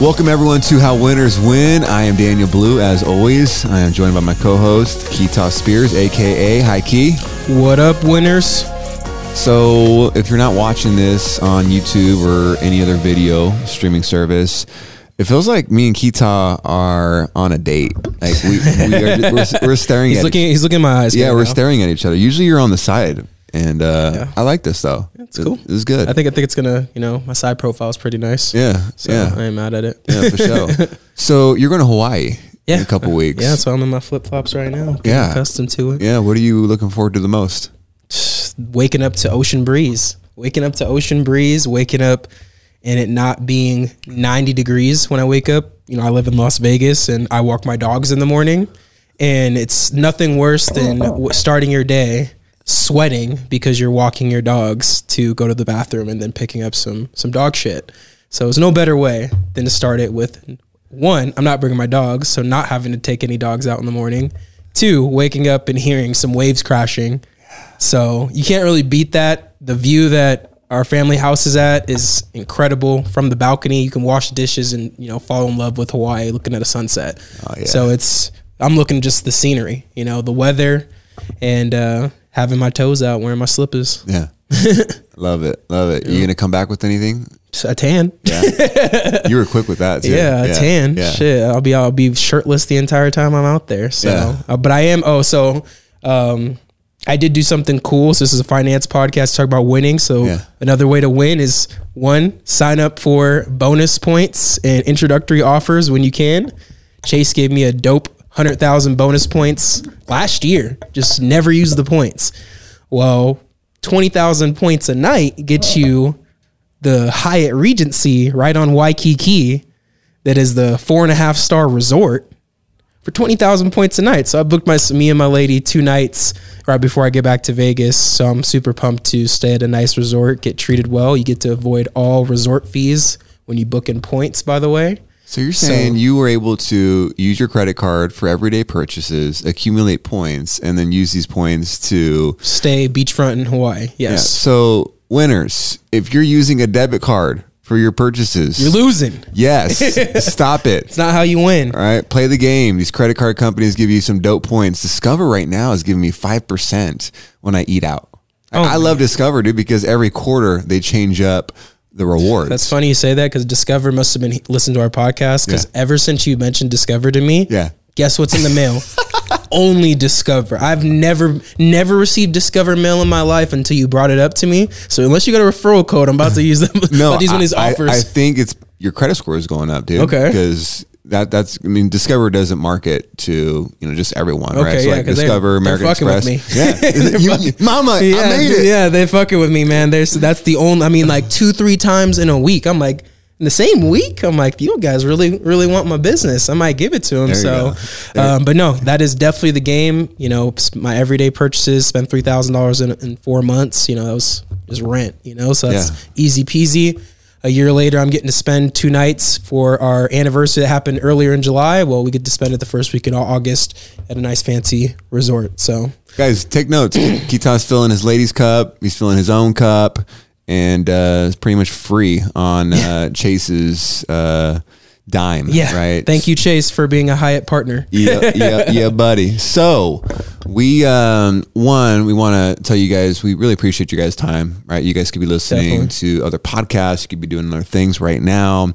Welcome everyone to How Winners Win. I am Daniel Blue, as always. I am joined by my co-host Keita Spears, aka Hi Key. What up, winners? So, if you're not watching this on YouTube or any other video streaming service, it feels like me and Keita are on a date. Like we, we are, we're, we're staring He's at looking. He's looking in my eyes. yeah, right we're now. staring at each other. Usually, you're on the side, and uh, Yeah. I like this though. It's cool. It, was good. I think. I think it's gonna. You know, my side profile is pretty nice. yeah, So yeah, I ain't mad at it. yeah, for sure. So you're going to Hawaii Yeah. in a couple weeks. Yeah, so I'm in my flip flops right now. Getting Yeah. accustomed to it. Yeah, what are you looking forward to the most? Waking up to ocean breeze. Waking up to ocean breeze. Waking up and it not being 90 degrees when I wake up. You know, I live in Las Vegas and I walk my dogs in the morning, and it's nothing worse than starting your day sweating because you're walking your dogs to go to the bathroom and then picking up some some dog shit. So it's no better way than to start it with one, I'm not bringing my dogs, so not having to take any dogs out in the morning. Two, waking up and hearing some waves crashing. So you can't really beat that. The view that our family house is at is incredible from the balcony. You can wash dishes and you know fall in love with Hawaii, looking at a sunset. Oh, yeah. So it's I'm looking just the scenery, you know, the weather, and uh, having my toes out, wearing my slippers. Yeah. love it. Love it. You going to come back with anything? A tan. Yeah. you were quick with that too. Yeah, a tan. Yeah. Shit, I'll be I'll be shirtless the entire time I'm out there. So, Yeah. uh, but I am. Oh, so um, I did do something cool. So this is a finance podcast talk about winning. So Yeah. another way to win is one sign up for bonus points and introductory offers when you can. Chase gave me a dope hundred thousand bonus points last year. Just never use the points. Well, twenty thousand points a night gets you the Hyatt Regency right on Waikiki that is the four and a half star resort for 20,000 points a night. So I booked my me and my lady two nights right before I get back to Vegas. So I'm super pumped to stay at a nice resort, get treated well. You get to avoid all resort fees when you book in points, by the way. So you're saying you were able to use your credit card for everyday purchases, accumulate points, and then use these points to Stay beachfront in Hawaii. yeah. Yes. So winners, if you're using a debit card for your purchases, You're losing. yes, stop it. It's not how you win. All right, play the game. These credit card companies give you some dope points. Discover right now is giving me five percent when I eat out. I- Oh, I love Discover, dude, because every quarter they change up the rewards. That's funny you say that because Discover must have been listening to our podcast because Yeah. ever since you mentioned Discover to me, Yeah. guess what's in the mail? Only Discover. I've never never received Discover mail in my life until you brought it up to me. So unless you got a referral code, I'm about to use them. No, to use one of these I, I- offers. I, think it's your credit score is going up, dude. Okay. because that that's I mean Discover doesn't market to you know just everyone, right? Okay, So yeah, like Discover, they're American fucking with Express. me. Yeah, You- fucking- Mama, yeah, I made it. yeah, they fucking with me, man. There's that's the only. I mean, like two, three times in a week. I'm like. In the same week, I'm like, you guys really, really want my business. I might give it to them. So, um, but no, that is definitely the game. You know, my everyday purchases spent three thousand dollars in in four months. You know, that was just rent. You know, so that's Yeah. easy peasy. A year later, I'm getting to spend two nights for our anniversary that happened earlier in July. Well, we get to spend it the first week in August at a nice fancy resort. So Guys, take notes. Keaton's filling his ladies' cup. He's filling his own cup, and uh, it's pretty much free on uh, Chase's uh, dime. yeah, right. Thank you, Chase, for being a Hyatt partner. yeah, yeah, yeah, buddy. So we um one, we want to tell you guys we really appreciate you guys' time. Right, you guys could be listening to other podcasts, you could be doing other things right now,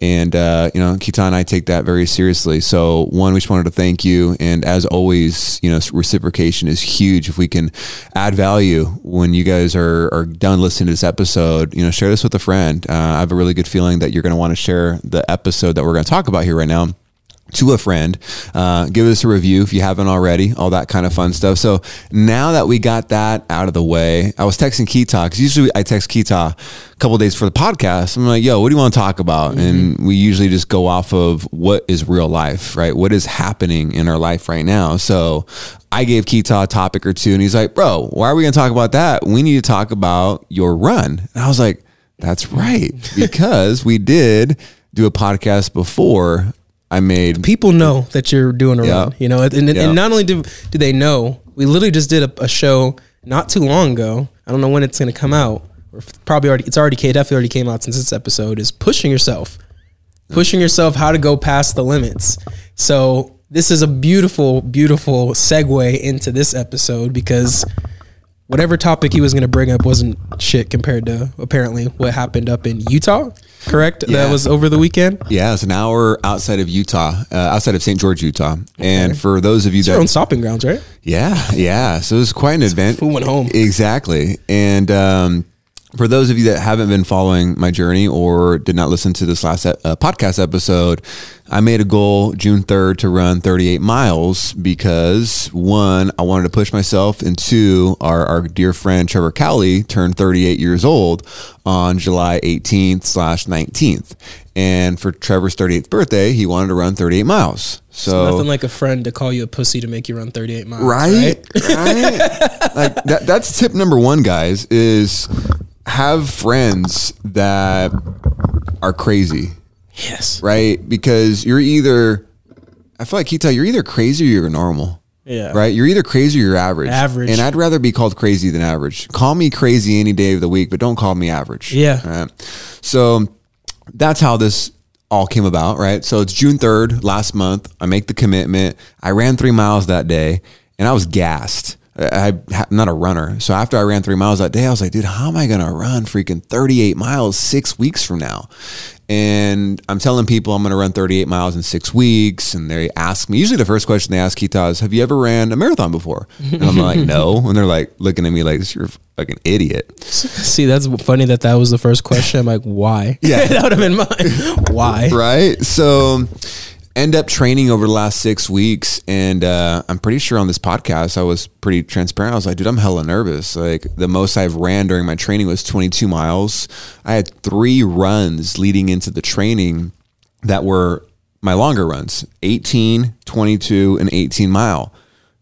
and uh, you know, Keaton and I take that very seriously. So one, we just wanted to thank you, and as always, you know, reciprocation is huge. If we can add value when you guys are are done listening to this episode, you know, share this with a friend. Uh, I have a really good feeling that you're going to want to share the episode that we're going to talk about here right now to a friend. Uh, give us a review if you haven't already, all that kind of fun stuff. So now that we got that out of the way, I was texting Keita because usually I text Keita a couple days for the podcast. I'm like, yo, what do you want to talk about? And we usually just go off of what is real life, right? What is happening in our life right now. So I gave Keita a topic or two and he's like, bro, why are we going to talk about that? We need to talk about your run. And I was like, that's right. Because we did do a podcast before I made People know that you're doing a Yeah. run, you know, and, and, Yeah. and not only do do they know, we literally just did a, a show not too long ago. I don't know when it's going to come out. Or probably already, it's already, it definitely already came out since this episode. Is pushing yourself. pushing yourself how to go past the limits. So this is a beautiful, beautiful segue into this episode because whatever topic he was going to bring up wasn't shit compared to apparently what happened up in Utah. Correct? Yeah. That was over the weekend. Yeah, it's an hour outside of Utah, uh, outside of St. George, Utah. And for those of you Your own that, stopping grounds, right? yeah, yeah, so it was quite an event. Who went home? Exactly. And um, for those of you that haven't been following my journey or did not listen to this last uh, podcast episode, I made a goal June 3rd to run 38 miles because one, I wanted to push myself, and two, our, our dear friend Trevor Cowley turned 38 years old on July 18th slash 19th. And for Trevor's 38th birthday, he wanted to run 38 miles. So Nothing like a friend to call you a pussy to make you run 38 miles. right Right? right like that, that's tip number one guys is have friends that are crazy Yes. right because you're either i feel like keita you're either crazy or you're normal Yeah. right you're either crazy or you're average Average. and i'd rather be called crazy than average call me crazy any day of the week but don't call me average Yeah. right? so that's how this all came about, right? So it's June 3rd, last month. I make the commitment. I ran three miles that day and I was gassed. I, I'm not a runner. So after I ran three miles that day, I was like, dude, how am I going to run freaking 38 miles six weeks from now? And I'm telling people I'm going to run 38 miles in six weeks. And they ask me, usually the first question they ask Keita is, have you ever ran a marathon before? And I'm like, no. And they're like looking at me like, you're a fucking idiot. See, that's funny that that was the first question. I'm like, why? Yeah. that would have been mine. Why? right? So end up training over the last six weeks, and uh, I'm pretty sure on this podcast I was pretty transparent. I was like, dude, I'm hella nervous. Like the most I've ran during my training was 22 miles. I had three runs leading into the training that were my longer runs 18 22 and 18 mile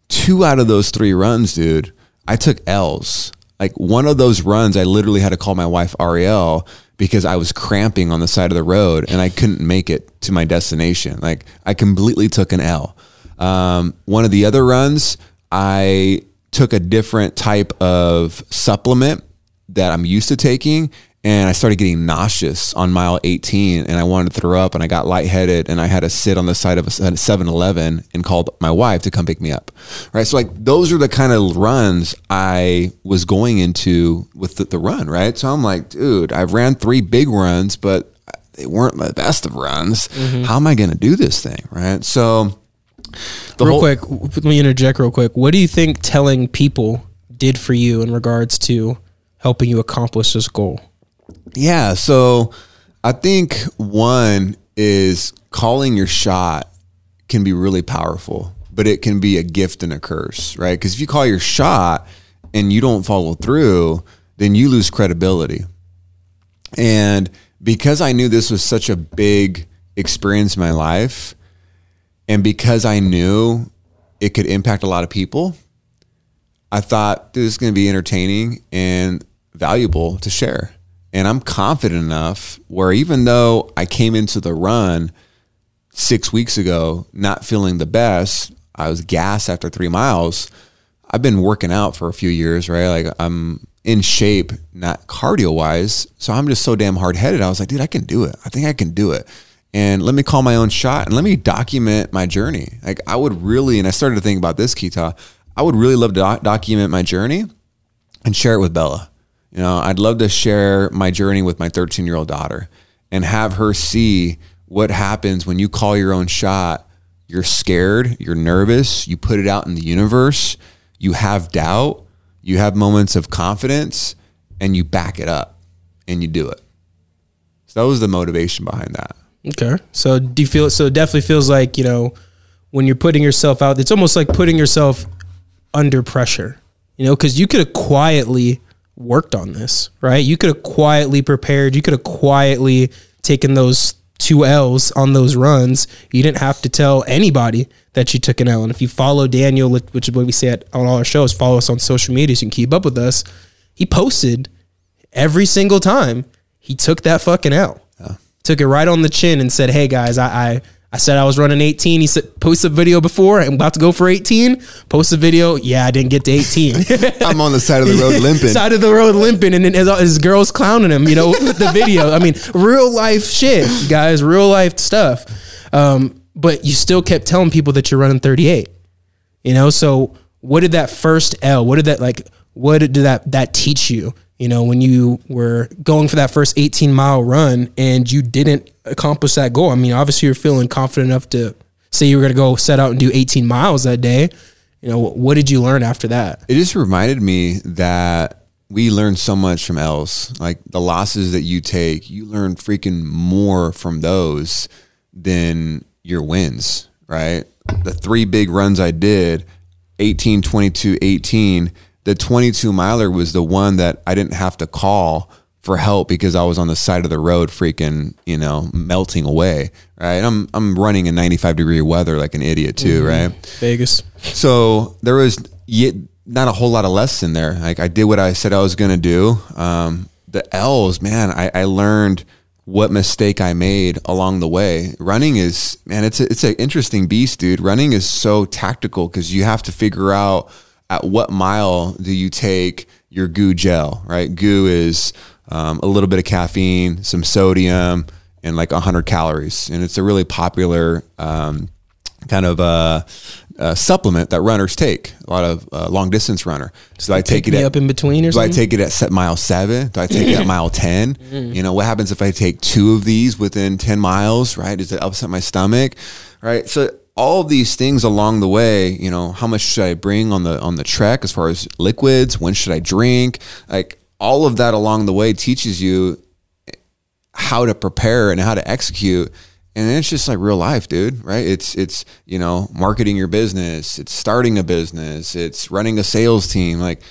two out of those three runs dude i took l's like one of those runs i literally had to call my wife ariel because i was cramping on the side of the road and i couldn't make it to my destination like i completely took an l um, one of the other runs i took a different type of supplement that I'm used to taking. And I started getting nauseous on mile 18 and I wanted to throw up and I got lightheaded and I had to sit on the side of a 7 Eleven and called my wife to come pick me up. Right. So, like, those are the kind of runs I was going into with the, the run. Right. So, I'm like, dude, I've ran three big runs, but they weren't the best of runs. Mm-hmm. How am I going to do this thing? Right. So, the real whole- quick, let me interject real quick. What do you think telling people did for you in regards to helping you accomplish this goal? Yeah. So I think one is calling your shot can be really powerful, but it can be a gift and a curse, right? Because if you call your shot and you don't follow through, then you lose credibility. And because I knew this was such a big experience in my life, and because I knew it could impact a lot of people, I thought this is going to be entertaining and valuable to share. And I'm confident enough where even though I came into the run six weeks ago not feeling the best, I was gassed after three miles. I've been working out for a few years, right? Like I'm in shape, not cardio wise. So I'm just so damn hard headed. I was like, dude, I can do it. I think I can do it. And let me call my own shot and let me document my journey. Like I would really, and I started to think about this, Keita. I would really love to doc- document my journey and share it with Bella. You know, I'd love to share my journey with my 13 year old daughter and have her see what happens when you call your own shot. You're scared, you're nervous, you put it out in the universe, you have doubt, you have moments of confidence, and you back it up and you do it. So that was the motivation behind that. Okay. So do you feel so it definitely feels like, you know, when you're putting yourself out, it's almost like putting yourself under pressure. You know, cuz you could have quietly worked on this, right? You could have quietly prepared, you could have quietly taken those two L's on those runs. You didn't have to tell anybody that you took an L. And if you follow Daniel, which is what we say at, on all our shows, follow us on social media so you can keep up with us. He posted every single time he took that fucking L took it right on the chin and said, "Hey guys, I, I I said I was running 18. He said, post a video before. I'm about to go for 18. Post a video. Yeah, I didn't get to 18. I'm on the side of the road limping. side of the road limping. And then his, his girls clowning him, you know, with the video. I mean, real life shit, guys, real life stuff. Um, but you still kept telling people that you're running 38, you know? So what did that first L, what did that like, what did that, that teach you? You know, when you were going for that first 18 mile run and you didn't accomplish that goal. I mean, obviously you're feeling confident enough to say you were going to go set out and do 18 miles that day. You know, what did you learn after that? It just reminded me that we learn so much from else. Like the losses that you take, you learn freaking more from those than your wins, right? The three big runs I did 18, 22, 18 the 22 miler was the one that I didn't have to call for help because I was on the side of the road freaking, you know, melting away. Right. I'm I'm running in 95 degree weather like an idiot too, mm-hmm. right? Vegas. So there was not a whole lot of lesson there. Like I did what I said I was gonna do. Um, the L's, man, I, I learned what mistake I made along the way. Running is man, it's a, it's an interesting beast, dude. Running is so tactical because you have to figure out at what mile do you take your goo gel, right? Goo is um, a little bit of caffeine, some sodium, and like 100 calories. And it's a really popular um, kind of uh, uh, supplement that runners take. A lot of uh, long distance runner. So I take, take it at, up in between, or do something? I take it at set mile seven? Do I take it at mile ten? Mm. You know what happens if I take two of these within ten miles? Right? Does it upset my stomach? Right? So all of these things along the way, you know, how much should I bring on the on the trek as far as liquids? When should I drink? Like all of that along the way teaches you how to prepare and how to execute. And it's just like real life, dude, right? It's it's, you know, marketing your business, it's starting a business, it's running a sales team. Like,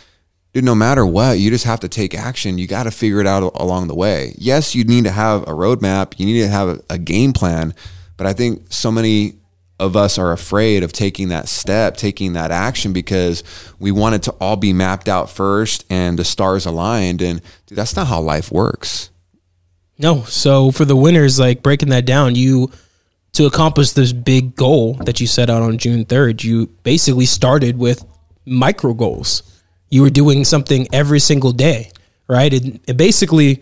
dude, no matter what, you just have to take action. You got to figure it out along the way. Yes, you need to have a roadmap, you need to have a, a game plan, but I think so many of us are afraid of taking that step, taking that action because we want it to all be mapped out first and the stars aligned. And dude, that's not how life works. No. So for the winners, like breaking that down, you to accomplish this big goal that you set out on June 3rd, you basically started with micro goals. You were doing something every single day, right? And it basically,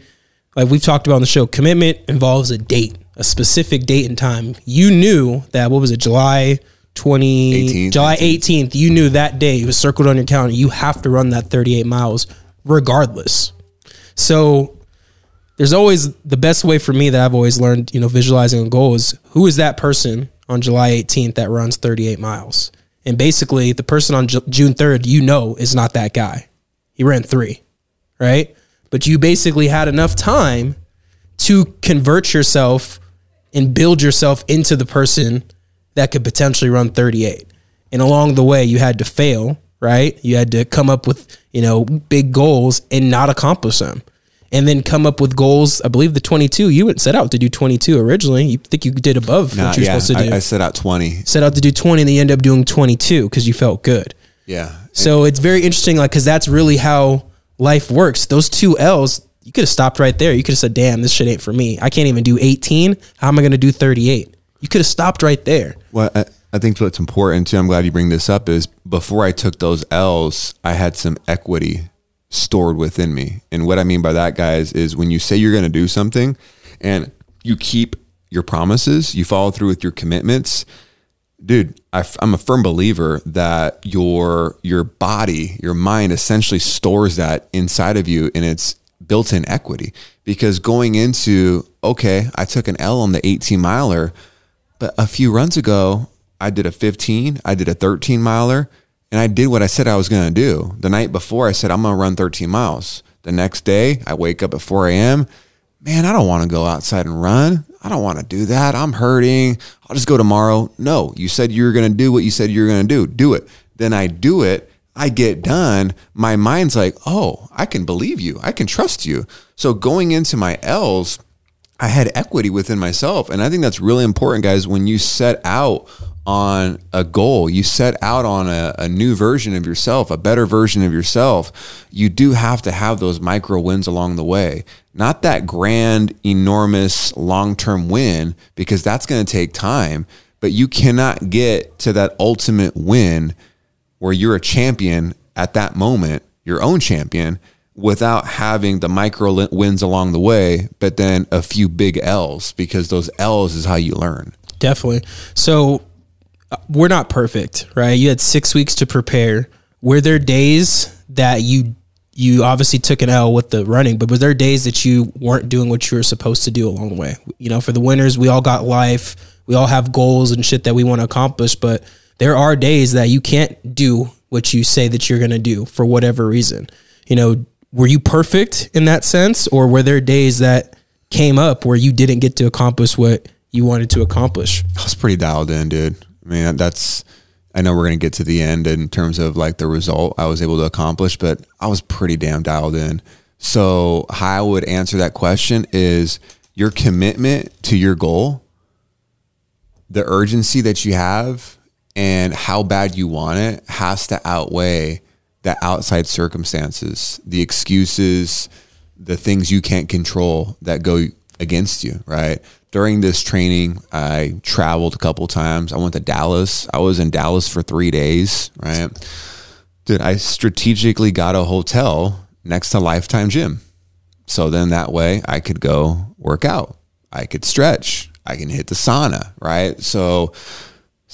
like we've talked about on the show, commitment involves a date a specific date and time, you knew that what was it, July 20 18th, July 18th, 18th, you knew that day it was circled on your calendar. You have to run that 38 miles regardless. So there's always the best way for me that I've always learned, you know, visualizing a goal is who is that person on July 18th that runs 38 miles? And basically, the person on J- June 3rd, you know, is not that guy. He ran three, right? But you basically had enough time to convert yourself and build yourself into the person that could potentially run 38. And along the way, you had to fail, right? You had to come up with, you know, big goals and not accomplish them. And then come up with goals. I believe the 22, you went set out to do 22 originally. You think you did above nah, what you're yeah, supposed to do. I, I set out 20. Set out to do 20 and then you end up doing 22 because you felt good. Yeah. So it's very interesting, like, because that's really how life works. Those two L's, you could have stopped right there. You could have said, damn, this shit ain't for me. I can't even do 18. How am I going to do 38? You could have stopped right there. Well, I, I think what's important too, I'm glad you bring this up, is before I took those L's, I had some equity stored within me. And what I mean by that, guys, is when you say you're going to do something and you keep your promises, you follow through with your commitments, dude, I, am a firm believer that your your body, your mind, essentially stores that inside of you, and it's built in equity because going into, okay, I took an L on the 18 miler, but a few runs ago, I did a 15, I did a 13 miler, and I did what I said I was going to do. The night before, I said, I'm going to run 13 miles. The next day, I wake up at 4 a.m. Man, I don't want to go outside and run. I don't want to do that. I'm hurting. I'll just go tomorrow. No, you said you were going to do what you said you were going to do. Do it. Then I do it I get done, my mind's like, oh, I can believe you. I can trust you. So going into my L's, I had equity within myself. And I think that's really important, guys. When you set out on a goal, you set out on a, a, new version of yourself, a better version of yourself, you do have to have those micro wins along the way. Not that grand, enormous, long term win, because that's going to take time, but you cannot get to that ultimate win where you're a champion at that moment, your own champion, without having the micro wins along the way, but then a few big L's, because those L's is how you learn. Definitely. So, uh, we're not perfect, right? You had six weeks to prepare. Were there days that you you obviously took an L with the running, but was there days that you weren't doing what you were supposed to do along the way? You know, for the winners, we all got life, we all have goals and shit that we want to accomplish, but there are days that you can't do what you say that you're going to do for whatever reason. You know, were you perfect in that sense, or were there days that came up where you didn't get to accomplish what you wanted to accomplish? I was pretty dialed in, dude. I mean, that's, I know we're going to get to the end in terms of like the result I was able to accomplish, but I was pretty damn dialed in. So, how I would answer that question is your commitment to your goal, the urgency that you have, and how bad you want it has to outweigh the outside circumstances, the excuses, the things you can't control that go against you, right? during this training, I traveled a couple times. I went to Dallas. I was in Dallas for three days, right? Dude, I strategically got a hotel next to Lifetime Gym. So then that way I could go work out. I could stretch. I can hit the sauna, right? So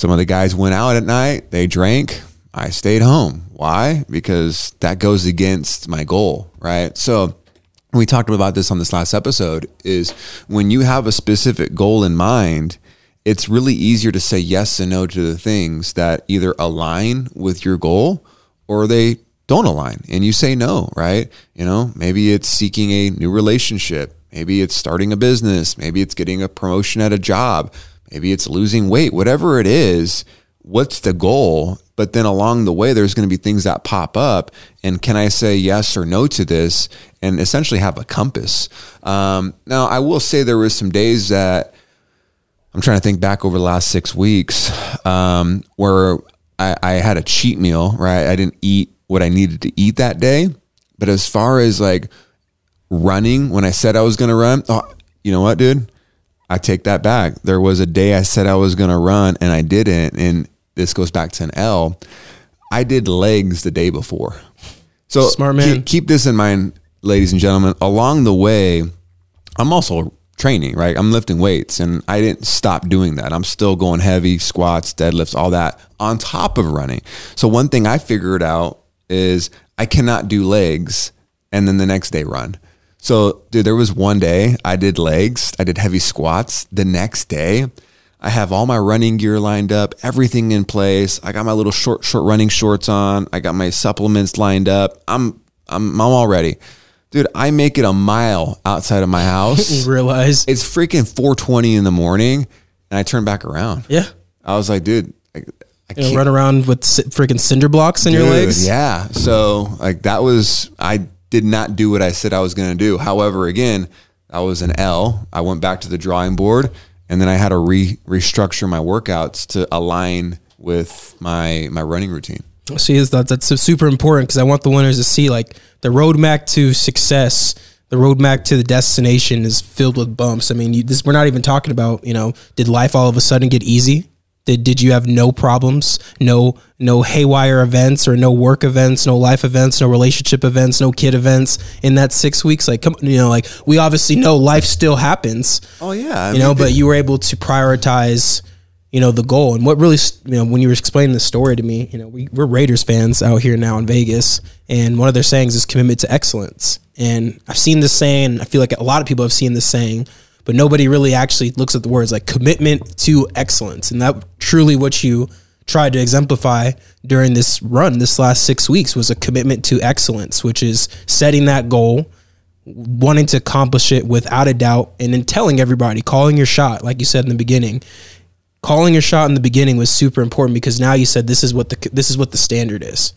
some of the guys went out at night, they drank. I stayed home. Why? Because that goes against my goal, right? So we talked about this on this last episode is when you have a specific goal in mind it's really easier to say yes and no to the things that either align with your goal or they don't align and you say no right you know maybe it's seeking a new relationship maybe it's starting a business maybe it's getting a promotion at a job maybe it's losing weight whatever it is what's the goal? But then along the way there's going to be things that pop up and can i say yes or no to this and essentially have a compass? Um, now i will say there was some days that i'm trying to think back over the last six weeks um, where I, I had a cheat meal right? I didn't eat what i needed to eat that day but as far as like running when i said i was going to run oh, you know what dude I take that back. There was a day I said I was going to run and I didn't. And this goes back to an L. I did legs the day before. So smart man. Keep, keep this in mind, ladies and gentlemen. Along the way, I'm also training, right? I'm lifting weights and I didn't stop doing that. I'm still going heavy, squats, deadlifts, all that on top of running. So one thing I figured out is I cannot do legs and then the next day run. So, dude, there was one day I did legs, I did heavy squats. The next day, I have all my running gear lined up, everything in place. I got my little short, short running shorts on. I got my supplements lined up. I'm, I'm, I'm all ready. Dude, I make it a mile outside of my house. realize it's freaking 4:20 in the morning, and I turn back around. Yeah, I was like, dude, I, I run around with freaking cinder blocks in dude, your legs. Yeah, so like that was I did not do what I said I was going to do. However, again, I was an L. I went back to the drawing board and then I had to re- restructure my workouts to align with my my running routine. See, that that's super important because I want the winners to see like the roadmap to success. The roadmap to the destination is filled with bumps. I mean, you, this we're not even talking about. You know, did life all of a sudden get easy? Did, did you have no problems, no no haywire events or no work events, no life events, no relationship events, no kid events in that six weeks? Like, come, you know, like we obviously know life still happens. Oh yeah, I you know, but you were able to prioritize, you know, the goal. And what really, you know, when you were explaining the story to me, you know, we, we're Raiders fans out here now in Vegas, and one of their sayings is commitment to excellence. And I've seen this saying. I feel like a lot of people have seen this saying but nobody really actually looks at the words like commitment to excellence. And that truly what you tried to exemplify during this run, this last six weeks, was a commitment to excellence, which is setting that goal, wanting to accomplish it without a doubt, and then telling everybody, calling your shot, like you said in the beginning. Calling your shot in the beginning was super important because now you said this is what the this is what the standard is.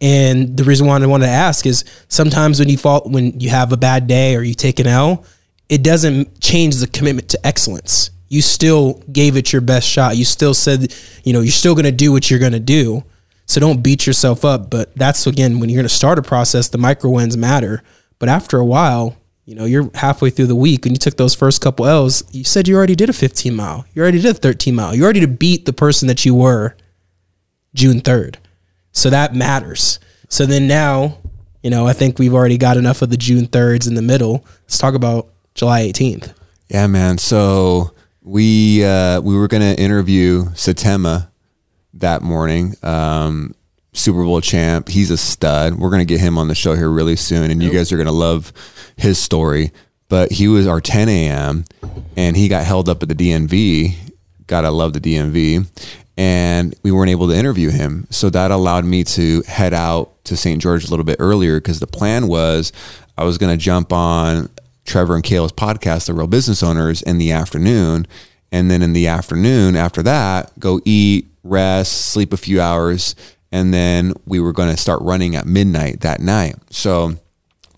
And the reason why I wanted to ask is sometimes when you fall when you have a bad day or you take an L, it doesn't change the commitment to excellence. You still gave it your best shot. You still said, you know, you're still going to do what you're going to do. So don't beat yourself up. But that's again, when you're going to start a process, the micro wins matter. But after a while, you know, you're halfway through the week and you took those first couple L's. You said you already did a 15 mile. You already did a 13 mile. You already beat the person that you were June 3rd. So that matters. So then now, you know, I think we've already got enough of the June 3rds in the middle. Let's talk about July 18th. Yeah, man. So we uh, we were gonna interview Satema that morning. Um, Super Bowl champ. He's a stud. We're gonna get him on the show here really soon, and you guys are gonna love his story. But he was our 10 a.m. and he got held up at the DMV. Gotta love the DMV, and we weren't able to interview him. So that allowed me to head out to St. George a little bit earlier because the plan was I was gonna jump on Trevor and Kayla's podcast, The Real Business Owners, in the afternoon. And then in the afternoon, after that, go eat, rest, sleep a few hours. And then we were going to start running at midnight that night. So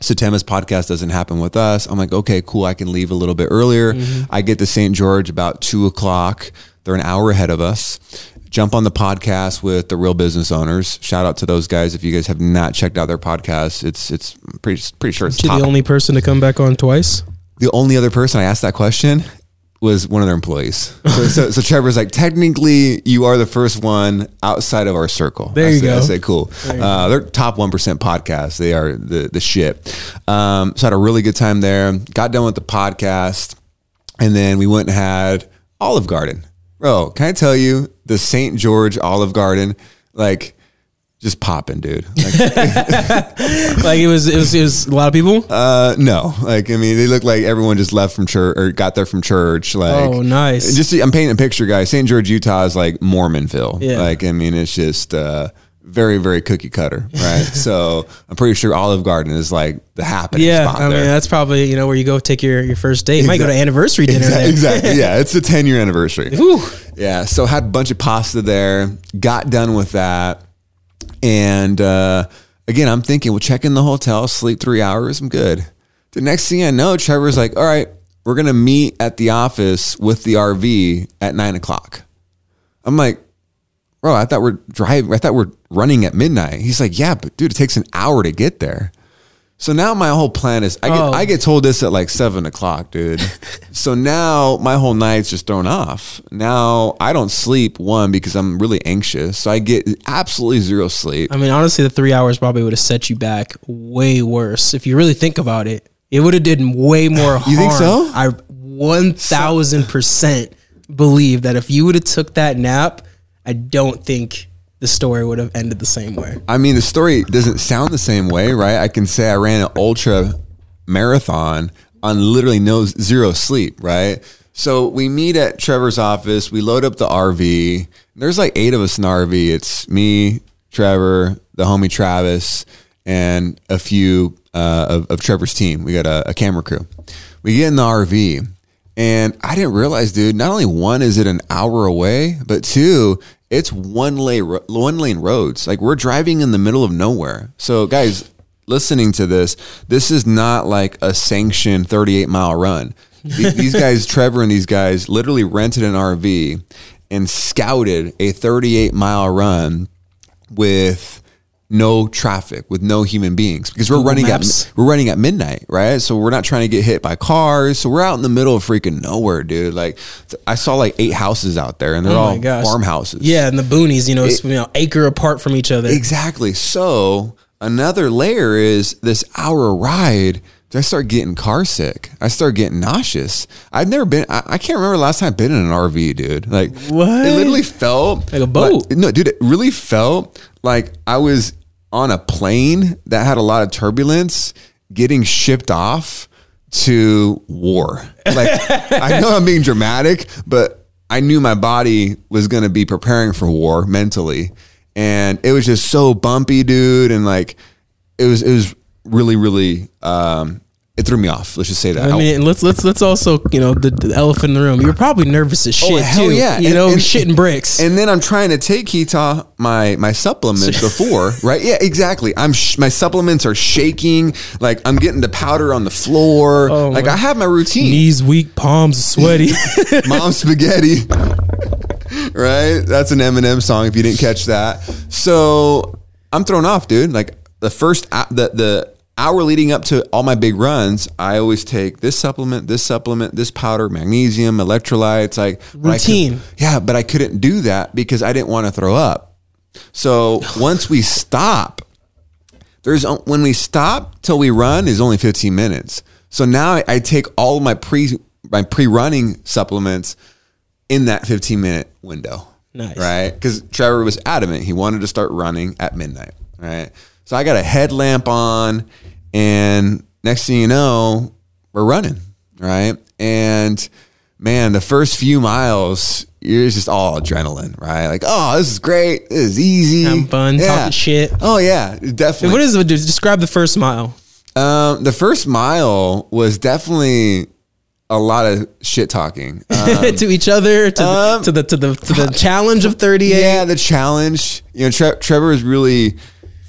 Satema's podcast doesn't happen with us. I'm like, okay, cool. I can leave a little bit earlier. Mm-hmm. I get to St. George about two o'clock. They're an hour ahead of us jump on the podcast with the real business owners. Shout out to those guys. If you guys have not checked out their podcast, it's it's pretty pretty sure it's the only person to come back on twice. The only other person I asked that question was one of their employees. So, so, so, Trevor's like, technically, you are the first one outside of our circle. There you say, go. I say, cool. Uh, they're top one percent podcast. They are the the shit. Um, so I had a really good time there. Got done with the podcast, and then we went and had Olive Garden. Bro, can I tell you the St. George Olive Garden, like just popping, dude. Like, like, it was, it was, it was a lot of people. Uh, no, like I mean, they look like everyone just left from church or got there from church. Like, oh, nice. Just I'm painting a picture, guys. St. George, Utah is like Mormonville. Yeah. Like I mean, it's just. uh very very cookie cutter, right? so I'm pretty sure Olive Garden is like the happening yeah, spot I there. mean that's probably you know where you go take your, your first date. You exactly. might go to anniversary dinner. Exactly. exactly. Yeah, it's a 10 year anniversary. Ooh. Yeah, so had a bunch of pasta there. Got done with that, and uh, again I'm thinking, we'll check in the hotel, sleep three hours, I'm good. The next thing I know, Trevor's like, all right, we're gonna meet at the office with the RV at nine o'clock. I'm like, bro, I thought we're driving, I thought we're running at midnight. He's like, yeah, but dude, it takes an hour to get there. So now my whole plan is I get, oh. I get told this at like seven o'clock, dude. so now my whole night's just thrown off. Now I don't sleep one because I'm really anxious. So I get absolutely zero sleep. I mean, honestly, the three hours probably would have set you back way worse if you really think about it. It would have did way more harm. You think so? I one thousand percent believe that if you would have took that nap, I don't think the story would have ended the same way. I mean, the story doesn't sound the same way, right? I can say I ran an ultra marathon on literally no zero sleep, right? So we meet at Trevor's office. We load up the RV. There's like eight of us in the RV. It's me, Trevor, the homie Travis, and a few uh, of, of, Trevor's team. We got a, a camera crew. We get in the RV and I didn't realize, dude, not only one is it an hour away, but two, it's one lane one lane roads. Like we're driving in the middle of nowhere. So guys, listening to this, this is not like a sanctioned 38 mile run. these guys, Trevor and these guys, literally rented an RV and scouted a 38 mile run with no traffic with no human beings because we're Google running Maps. at we're running at midnight, right? So we're not trying to get hit by cars. So we're out in the middle of freaking nowhere, dude. Like I saw like eight houses out there, and they're oh all gosh. farmhouses. Yeah, and the boonies, you know, it, you know, acre apart from each other. Exactly. So another layer is this hour ride. I start getting car sick. I start getting nauseous. I've never been. I, I, can't remember last time I've been in an RV, dude. Like what? It literally felt like a boat. Like, no, dude. It really felt like I was on a plane that had a lot of turbulence getting shipped off to war. Like I know I'm being dramatic, but I knew my body was going to be preparing for war mentally. And it was just so bumpy, dude, and like it was it was really really um it threw me off. Let's just say that. I mean, let's let's let's also you know the, the elephant in the room. You're probably nervous as oh, shit Oh, hell too. yeah. you And- know, and- shitting bricks. And then I'm trying to take Keita my my supplements before, right? Yeah, exactly. I'm sh- my supplements are shaking. Like I'm getting the powder on the floor. Oh, like I have my routine. Knees weak, palms sweaty. Mom spaghetti. right? That's an Eminem song if you didn't catch that. So I'm thrown off, dude. Like the first the the hour leading up to all my big runs, I always take this supplement, this supplement, this powder, magnesium, electrolytes, like I could- Routine. yeah, but I couldn't do that because I didn't want to throw up. So once we stop, there's when we stop till we run is only 15 minutes. So now I, I take all of my pre my pre running supplements in that 15 minute window. Nice. Right? Because Trevor was adamant he wanted to start running at midnight. Right. So I got a headlamp on, and next thing you know, we're running. Right. And man, the first few miles, you're just all adrenaline, right? Like, oh, this is great. This is easy. Having fun, talking shit. Oh yeah, definitely. what is it? Describe the first mile. Um, the first mile was definitely a lot of shit talking. Um, to each other, to, um, the, to the to the to the challenge of 38. yeah, the challenge. You know, Tre- Trevor is really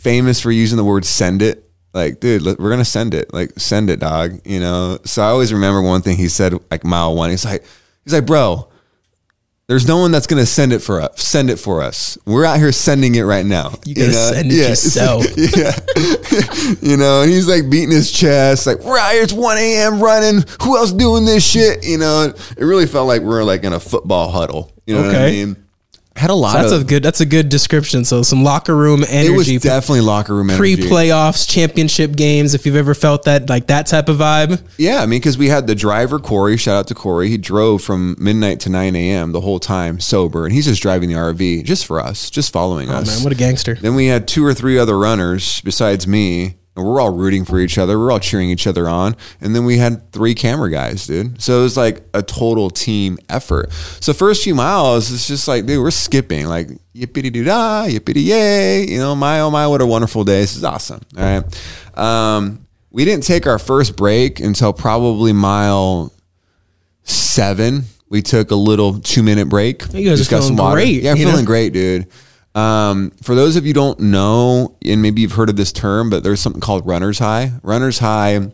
famous for using the word "send it." Like, dude, we're gonna send it. Like, send it, dog. You know. So I always remember one thing he said, like mile one. He's like, he's like, bro. There's no one that's gonna send it for us. Send it for us. We're out here sending it right now. You gotta send it yourself. yeah. you know, and he's like beating his chest, like, we're out here, it's 1 a.m. running. Who else doing this shit? You know, it really felt like we are like in a football huddle. You know what I mean? Had a lot That's of a good. That's a good description. So some locker room energy. it was definitely locker room energy. pre-playoffs, championship games. If you've ever felt that, like that type of vibe. Yeah, I mean, because we had the driver Corey. Shout out to Corey. He drove from midnight to 9 a.m. the whole time sober, and he's just driving the RV just for us, just following us. Oh us. man, what a gangster! Then we had two or three other runners besides me, and we're all rooting for each other. We're all cheering each other on. And then we had three camera guys, dude. So it was like a total team effort. So first few miles, it's just like, dude, we're skipping like yippity doo dah, yippity yay. You know, my oh my, what a wonderful day. This is awesome. All right. Um, we didn't take our first break until probably mile seven. We took a little two minute break. You guys are feeling great, Yeah, know? feeling great, dude. Um, for those of you who don't know, and maybe you've heard of this term, but there's something called runner's high. Runner's high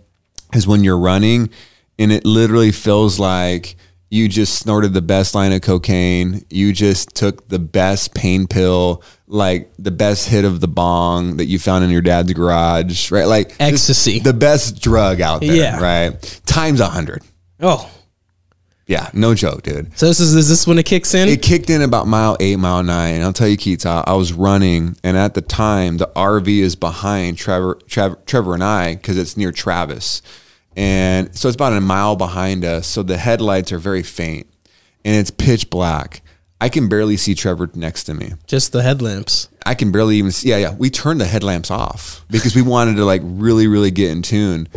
is when you're running and it literally feels like you just snorted the best line of cocaine. You just took the best pain pill, like the best hit of the bong that you found in your dad's garage, right? Like Ecstasy. the best drug out there, Yeah. right? Times a hundred. Oh, Yeah, no joke, dude. so this is is this when it kicks in? It kicked in about mile eight, mile nine. And I'll tell you, Keats, I, I was running, and at the time, the RV is behind Trevor, Trevor, Trevor and I because it's near Travis, and so it's about a mile behind us. So the headlights are very faint, and it's pitch black. I can barely see Trevor next to me. Just the headlamps. I can barely even see. Yeah, yeah. We turned the headlamps off because we wanted to like really, really get in tune.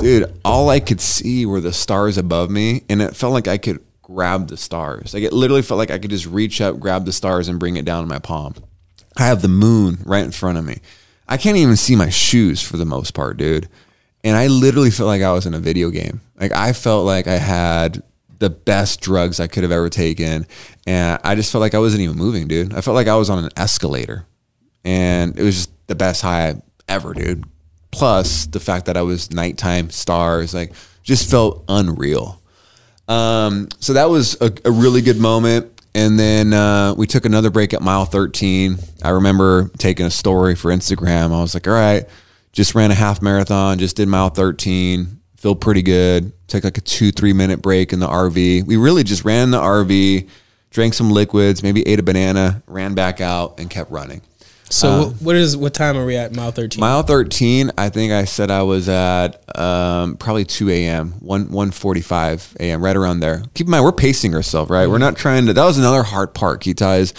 Dude, all I could see were the stars above me, and it felt like I could grab the stars. Like it literally felt like I could just reach up, grab the stars, and bring it down in my palm. I have the moon right in front of me. I can't even see my shoes for the most part, dude. And I literally felt like I was in a video game. Like I felt like I had the best drugs I could have ever taken. And I just felt like I wasn't even moving, dude. I felt like I was on an escalator. And it was just the best high ever, dude. Plus the fact that I was nighttime stars, like just felt unreal. Um, so that was a, a really good moment. And then uh, we took another break at mile 13. I remember taking a story for Instagram. I was like, all right, just ran a half marathon, just did mile 13, feel pretty good. Took like a two, three minute break in the RV. We really just ran the RV, drank some liquids, maybe ate a banana, ran back out, and kept running. So what is what time are we at? Mile thirteen. Mile 13, I think I said I was at um, probably 2 a.m., 1, 1.45 a.m., right around there. Keep in mind, we're pacing ourselves, right? We're not trying to, that was another hard part, Keita, is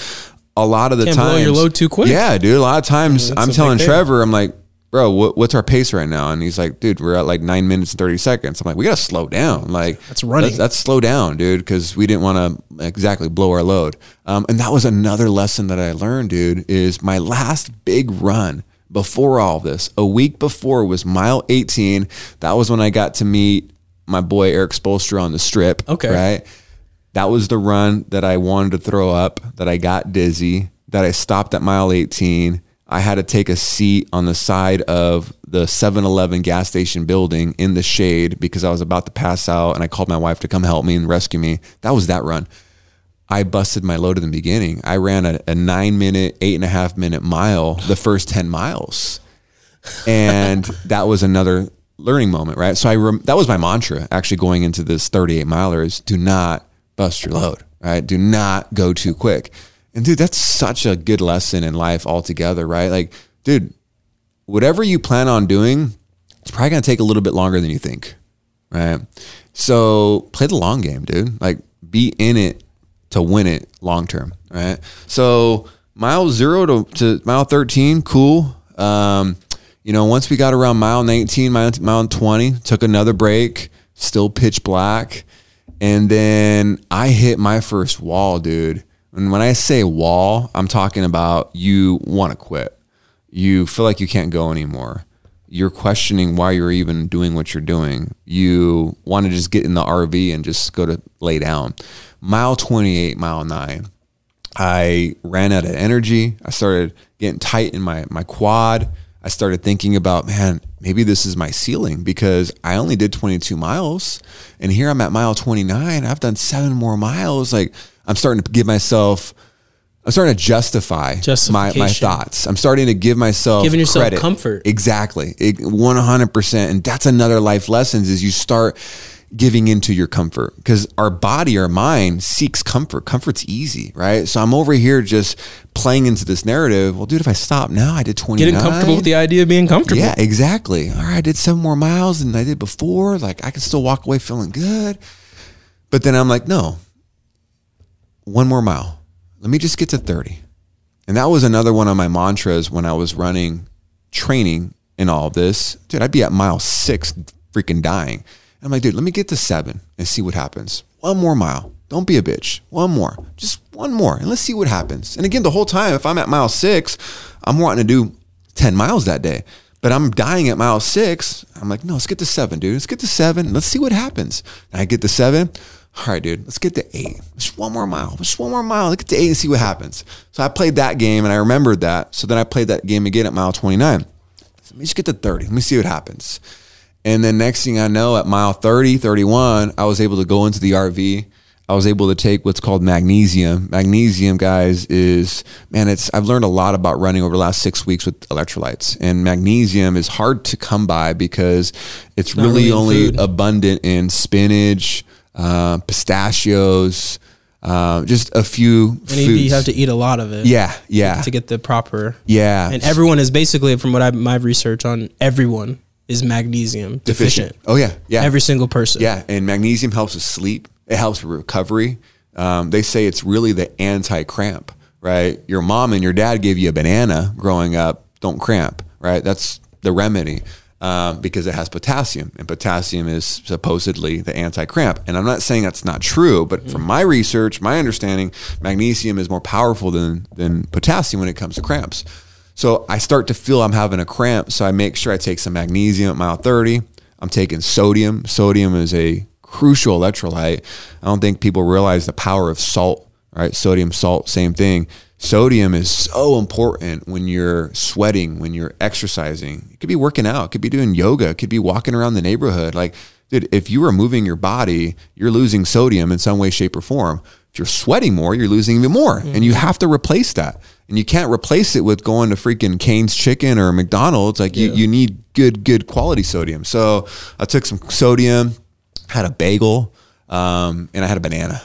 a lot of the time. blow your load too quick. Yeah, dude. A lot of times That's I'm telling. Trevor, I'm like, bro, what, what's our pace right now? And he's like, dude, we're at like nine minutes and 30 seconds. I'm like, we got to slow down. Like, That's running. Let's, let's slow down, dude, because we didn't want to exactly blow our load. Um, and that was another lesson that I learned, dude, is my last big run, before all this, a week before was mile 18. That was when I got to meet my boy Erik Spoelstra on the strip. Okay. Right. That was the run that I wanted to throw up, that I got dizzy, that I stopped at mile 18. I had to take a seat on the side of the 7 Eleven gas station building in the shade because I was about to pass out and I called my wife to come help me and rescue me. That was that run. I busted my load in the beginning. I ran a, a nine minute, eight and a half minute mile the first 10 miles. And that was another learning moment, right? So I rem- that was my mantra actually going into this 38 miler is do not bust your load, right? Do not go too quick. And dude, that's such a good lesson in life altogether, right? Like, dude, whatever you plan on doing, it's probably going to take a little bit longer than you think, right? So play the long game, dude. Like, be in it to win it long term, right? So mile zero to, to mile 13, cool. Um, you know, once we got around mile 19, mile, mile 20, took another break, still pitch black. And then I hit my first wall, dude. And when I say wall, I'm talking about you want to quit. You feel like you can't go anymore. You're questioning why you're even doing what you're doing. You want to just get in the RV and just go to lay down mile 28, mile nine, I ran out of energy. I started getting tight in my, my quad. I started thinking about, man, maybe this is my ceiling because I only did 22 miles and here I'm at mile 29. I've done seven more miles. Like I'm starting to give myself, I'm starting to justify my, my thoughts. I'm starting to give myself giving yourself credit. comfort. Exactly. 100%. And that's another life lessons is you start giving into your comfort because our body, our mind seeks comfort. Comfort's easy, right? So I'm over here just playing into this narrative. Well, dude, if I stop now, I did 20. Getting comfortable with the idea of being comfortable. Yeah, exactly. All right, I did seven more miles than I did before. Like I can still walk away feeling good. But then I'm like, no, one more mile. Let me just get to 30. And that was another one of my mantras when I was running training in all of this. Dude, I'd be at mile six freaking dying. And I'm like, dude, let me get to seven and see what happens. One more mile. Don't be a bitch. One more. Just one more. And let's see what happens. And again, the whole time, if I'm at mile six, I'm wanting to do 10 miles that day. But I'm dying at mile six. I'm like, no, let's get to seven, dude. Let's get to seven. Let's see what happens. And I get to seven. All right, dude, let's get to eight. Just one more mile. Just one more mile. Let's get to eight and see what happens. So I played that game and I remembered that. So then I played that game again at mile 29. Let me just get to 30. Let me see what happens. And then next thing I know, at mile 30, 31, I was able to go into the RV. I was able to take what's called magnesium. Magnesium, guys, is man, it's I've learned a lot about running over the last six weeks with electrolytes. And magnesium is hard to come by because it's really, really only food. abundant in spinach, uh, pistachios, uh, just a few. And you have to eat a lot of it. Yeah, yeah. To get the proper. Yeah. And everyone is basically, from what I my research on, everyone is magnesium deficient. Oh yeah, yeah. Every single person. Yeah, and magnesium helps with sleep. It helps with recovery. Um, they say it's really the anti-cramp, right? Your mom and your dad gave you a banana growing up. Don't cramp, right? That's the remedy. Um, because it has potassium, and potassium is supposedly the anti-cramp. And I'm not saying that's not true, but from my research, my understanding, magnesium is more powerful than than potassium when it comes to cramps. So I start to feel I'm having a cramp. So I make sure I take some magnesium at mile 30. I'm taking sodium. Sodium is a crucial electrolyte. I don't think people realize the power of salt, right? Sodium, salt, same thing. Sodium is so important when you're sweating, when you're exercising. It could be working out, it could be doing yoga, it could be walking around the neighborhood. Like, dude, if you are moving your body, you're losing sodium in some way, shape, or form. If you're sweating more, you're losing even more. Mm-hmm. And you have to replace that and you can't replace it with going to freaking Cane's Chicken or McDonald's. Like yeah. you, you need good, good quality sodium. So I took some sodium, had a bagel, um, and I had a banana.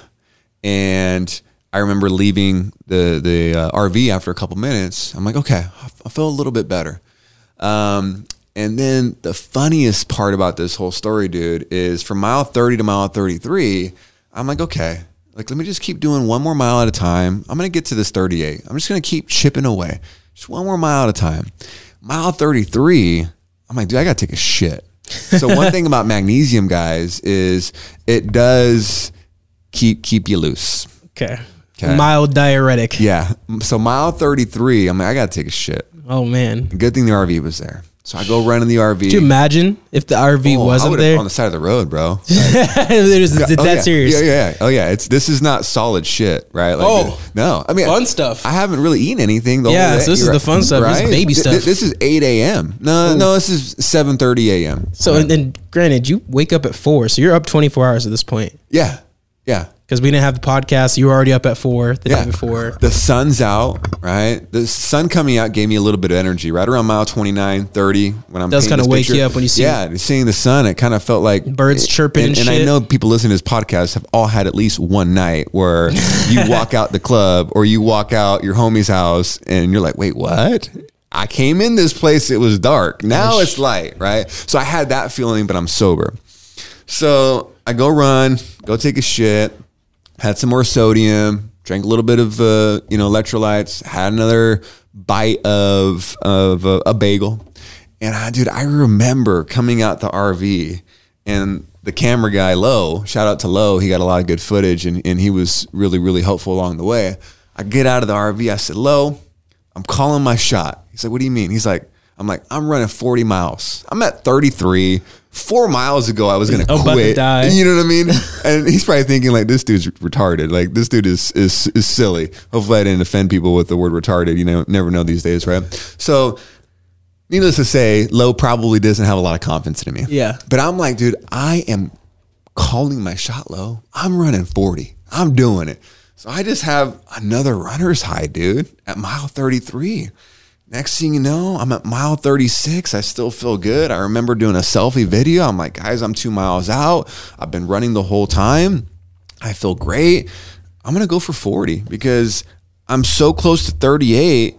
And I remember leaving the the uh, RV after a couple minutes. I'm like, okay, I feel a little bit better. Um, and then the funniest part about this whole story, dude, is from mile 30 to mile 33, I'm like, okay, like, let me just keep doing one more mile at a time. I'm going to get to this 38. I'm just going to keep chipping away. Just one more mile at a time. Mile 33, I'm like, dude, I got to take a shit. So one thing about magnesium, guys, is it does keep keep you loose. Okay. Okay. Mild diuretic. Yeah. So mile 33, I'm like, I got to take a shit. Oh man. Good thing the RV was there. So I go run in the RV. Could you imagine if the RV Oh, wasn't there? on the side of the road, bro. it's it's Oh, that yeah. serious. Yeah, yeah, yeah. Oh yeah. It's this is not solid shit, right? Like, Oh. no. I mean, Fun stuff. I haven't really eaten anything. The Yeah, whole day, so this is right? the fun stuff. This is baby stuff. th- This is eight a.m. No, no, this is seven thirty a.m. So and then granted, you wake up at four, so you're up 24 hours at this point. Yeah, yeah. Because we didn't have the podcast, you were already up at four the Yeah. day before. The sun's out, right? The sun coming out gave me a little bit of energy right around mile 29, 30 when I'm Does kinda wake picture. you up when you see- Yeah, seeing the sun, it kind of felt like Birds chirping and and I shit. know people listening to this podcast have all had at least one night where you walk out the club or you walk out your homie's house and you're like, wait, what? I came in this place, it was dark. Now it's light, right? So I had that feeling, but I'm sober. So I go run, go take a shit, had some more sodium, drank a little bit of uh, you know electrolytes, had another bite of of a, a bagel, and I dude, I remember coming out the RV and the camera guy Low, shout out to Low, he got a lot of good footage and, and he was really really helpful along the way. I get out of the RV, I said, Low, I'm calling my shot. He's like, what do you mean? He's like, I'm like, I'm running 40 miles. I'm at 33. Four miles ago, I was gonna to quit. die. You know what I mean? and he's probably thinking like, this dude's retarded. Like this dude is is is silly. Hopefully, I didn't offend people with the word retarded. You know, never know these days, right? So, needless to say, Low probably doesn't have a lot of confidence in me. Yeah. But I'm like, dude, I am calling my shot low. I'm running 40. I'm doing it. So I just have another runner's high, dude, at mile 33. Next thing you know, I'm at mile 36. I still feel good. I remember doing a selfie video. I'm like, guys, I'm two miles out. I've been running the whole time. I feel great. I'm going to go for 40 because I'm so close to 38.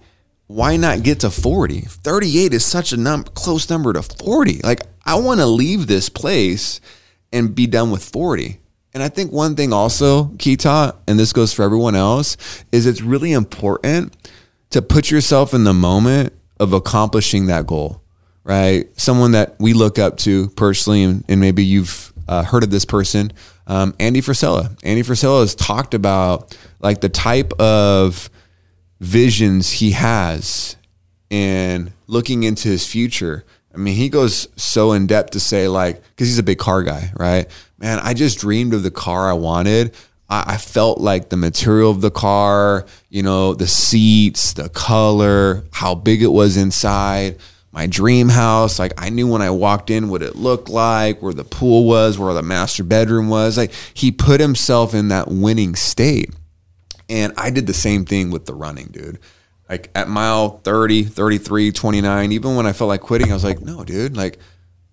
Why not get to 40? 38 is such a num- close number to 40. Like, I want to leave this place and be done with 40. And I think one thing also, Keita, and this goes for everyone else, is it's really important to put yourself in the moment of accomplishing that goal, right? Someone that we look up to personally, and, and maybe you've uh, heard of this person, um, Andy Frisella. Andy Frisella has talked about like the type of visions he has and looking into his future. I mean, he goes so in depth to say like, because he's a big car guy, right? Man, I just dreamed of the car I wanted. I, I felt like the material of the car, you know, the seats, the color, how big it was inside. My dream house, like I knew when I walked in what it looked like, where the pool was, where the master bedroom was. Like he put himself in that winning state. And I did the same thing with the running, dude. Like at mile 30, 33, 29, even when I felt like quitting, I was like, no, dude, like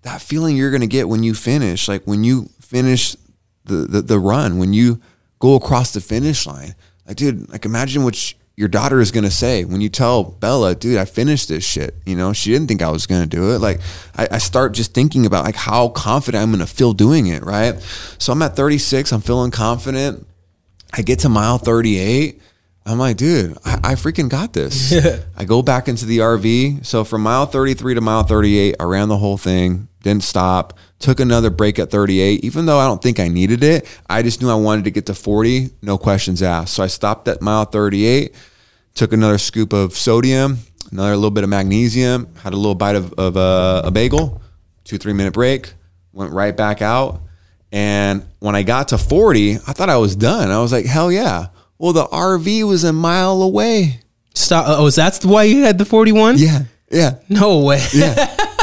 that feeling you're going to get when you finish, like when you finish the, the, the run, when you go across the finish line, like, dude, like imagine what your daughter is going to say when you tell Bella, dude, I finished this shit. You know, she didn't think I was going to do it. Like I, I start just thinking about like how confident I'm going to feel doing it. Right. So I'm at 36. I'm feeling confident. I get to mile 38. I'm like, dude, I, I freaking got this. I go back into the RV. So from mile 33 to mile 38, I ran the whole thing, didn't stop, took another break at 38. Even though I don't think I needed it, I just knew I wanted to get to 40, no questions asked. So I stopped at mile 38, took another scoop of sodium, another little bit of magnesium, had a little bite of, of uh, a bagel, two, three minute break, went right back out. And when I got to 40, I thought I was done. I was like, hell yeah. Well, the RV was a mile away. Stop. Oh, is that's why you had the 41? Yeah. Yeah. No way. Yeah.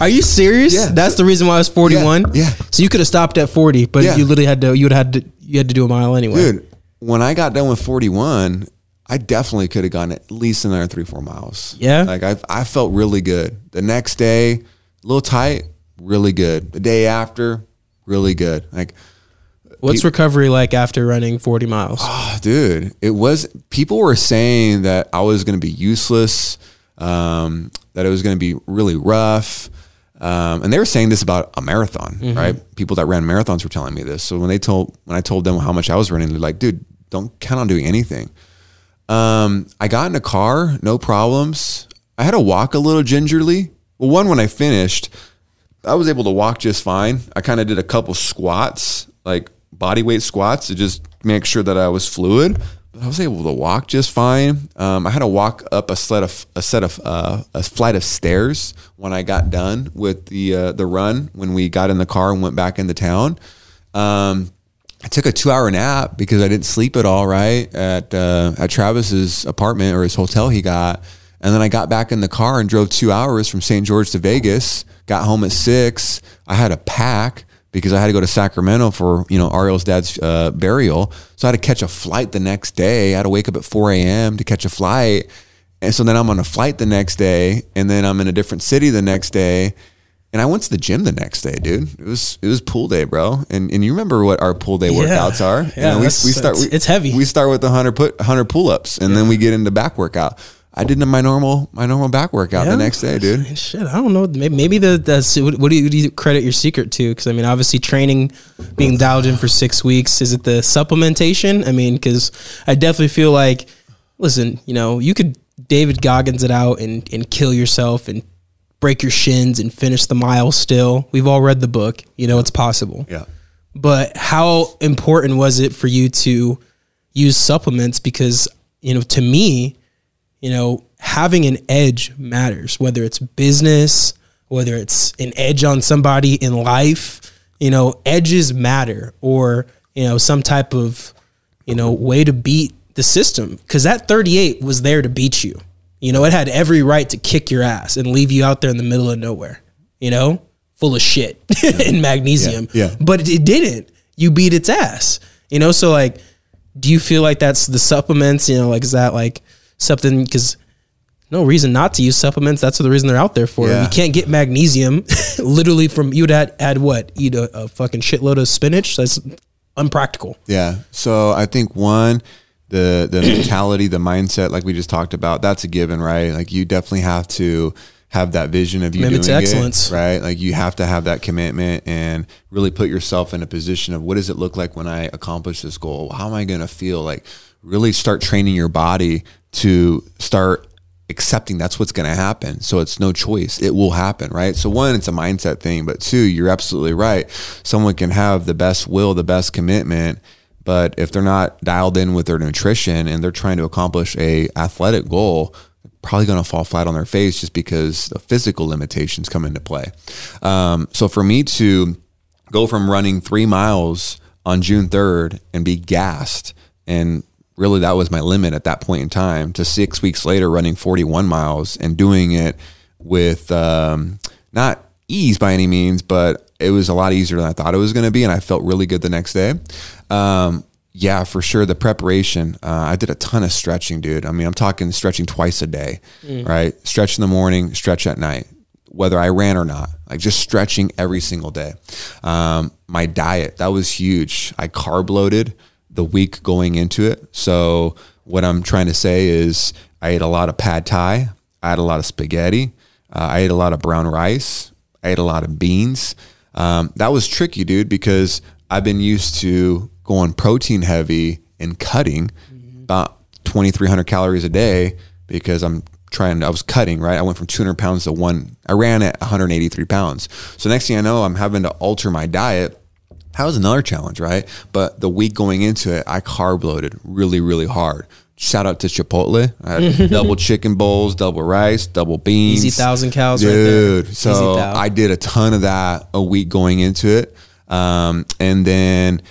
Are you serious? Yeah. That's the reason why I was 41? Yeah, yeah. So you could have stopped at 40, but Yeah. you literally had to, you would have had to, you had to do a mile anyway. Dude, when I got done with 41, I definitely could have gone at least another three, four miles. Yeah? Like I, I felt really good. The next day, a little tight, really good. The day after, really good. Like, What's recovery like after running 40 miles? Oh, dude, it was. People were saying that I was going to be useless, um, that it was going to be really rough, um, and they were saying this about a marathon, right? People that ran marathons were telling me this. So when they told when I told them how much I was running, they're like, "Dude, don't count on doing anything." Um, I got in a car, no problems. I had to walk a little gingerly. Well, one when I finished, I was able to walk just fine. I kind of did a couple squats, like body weight squats, to just make sure that I was fluid. I was able to walk just fine. Um, I had to walk up a set of a set of uh, a flight of stairs when I got done with the uh, the run. When we got in the car and went back into town, um, I took a two hour nap because I didn't sleep at all. Right at uh, at Travis's apartment or his hotel he got, and then I got back in the car and drove two hours from St. George to Vegas. Got home at six. I had a pack because I had to go to Sacramento for you know Ariel's dad's uh, burial. So I had to catch a flight the next day. I had to wake up at 4 a.m. to catch a flight, and so then I'm on a flight the next day, and then I'm in a different city the next day. And I went to the gym the next day, dude. It was it was pool day, bro. And and you remember what our pool day workouts are? Yeah, you know, we, we start. It's, we, it's heavy. We start with the 100 put 100 pull ups, and yeah. then we get into back workout. I did my normal my normal back workout yeah. the next day, dude. Shit, I don't know. Maybe, maybe the the what do, you, what do you credit your secret to? Because I mean, obviously, training, being dialed in for six weeks. Is it the supplementation? I mean, because I definitely feel like, listen, you know, you could David Goggins it out and and kill yourself and break your shins and finish the mile. Still, we've all read the book. You know, it's possible. Yeah. But how important was it for you to use supplements? Because you know, to me you know, having an edge matters, whether it's business, whether it's an edge on somebody in life, you know, edges matter or, you know, some type of, you know, way to beat the system. Cause that 38 was there to beat you. You know, it had every right to kick your ass and leave you out there in the middle of nowhere, you know, full of shit yeah. and magnesium. Yeah. yeah. But it didn't. You beat its ass, you know? So, like, do you feel like that's the supplements, you know, like, is that like, something because no reason not to use supplements. That's the reason they're out there for. Yeah. You can't get magnesium literally from you'd add, add what? Eat a, a fucking shitload of spinach. That's unpractical. Yeah. So I think one, the the mentality, the mindset, like we just talked about, that's a given, right? Like you definitely have to have that vision of you Commitment doing excellence. it, right? Like you have to have that commitment and really put yourself in a position of what does it look like when I accomplish this goal? How am I going to feel? Like really start training your body to start accepting that's what's going to happen. So it's no choice. It will happen, right? So one, it's a mindset thing, but two, you're absolutely right. Someone can have the best will, the best commitment, but if they're not dialed in with their nutrition and they're trying to accomplish a athletic goal, probably going to fall flat on their face just because the physical limitations come into play. Um, so for me to go from running three miles on June 3rd and be gassed and really that was my limit at that point in time to six weeks later running 41 miles and doing it with um, not ease by any means, but it was a lot easier than I thought it was going to be. And I felt really good the next day. Um, yeah, for sure. The preparation, uh, I did a ton of stretching, dude. I mean, I'm talking stretching twice a day, mm. right? Stretch in the morning, stretch at night, whether I ran or not, like just stretching every single day. Um, my diet, that was huge. I carb loaded the week going into it. So what I'm trying to say is I ate a lot of pad thai. I had a lot of spaghetti. Uh, I ate a lot of brown rice. I ate a lot of beans. Um, that was tricky, dude, because I've been used to going protein heavy and cutting mm-hmm. about 2,300 calories a day because I'm trying, I was cutting, right? I went from 200 pounds to one, I ran at 183 pounds. So next thing I know, I'm having to alter my diet that was another challenge, right? But the week going into it, I carb loaded really, really hard. Shout out to Chipotle. I had double chicken bowls, double rice, double beans. Easy thousand calories, dude. Right so I did a ton of that a week going into it, um, and then,